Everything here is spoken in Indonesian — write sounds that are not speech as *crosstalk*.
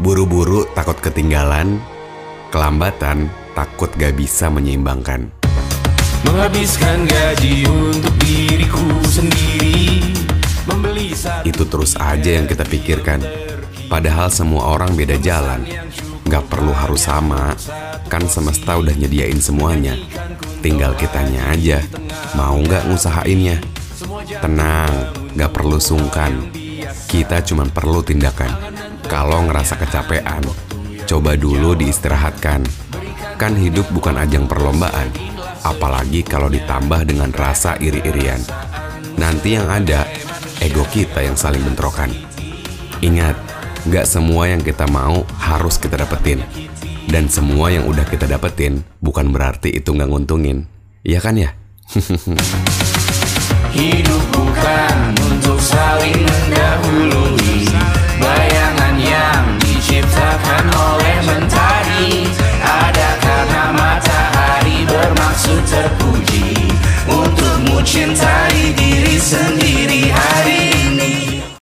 Buru-buru takut ketinggalan, kelambatan takut gak bisa menyeimbangkan. Menghabiskan gaji untuk diriku sendiri Membeli Itu terus aja yang kita pikirkan. Padahal semua orang beda jalan. Gak perlu harus sama, kan semesta udah nyediain semuanya. Tinggal kitanya aja, mau gak ngusahainnya. Tenang, gak perlu sungkan. Kita cuma perlu tindakan. Kalau ngerasa kecapean, coba dulu diistirahatkan. Kan hidup bukan ajang perlombaan, apalagi kalau ditambah dengan rasa iri-irian. Nanti yang ada, ego kita yang saling bentrokan. Ingat, gak semua yang kita mau harus kita dapetin. Dan semua yang udah kita dapetin bukan berarti itu nggak nguntungin. Iya kan ya? *laughs* Hidup bukan untuk saling mendahului să fugi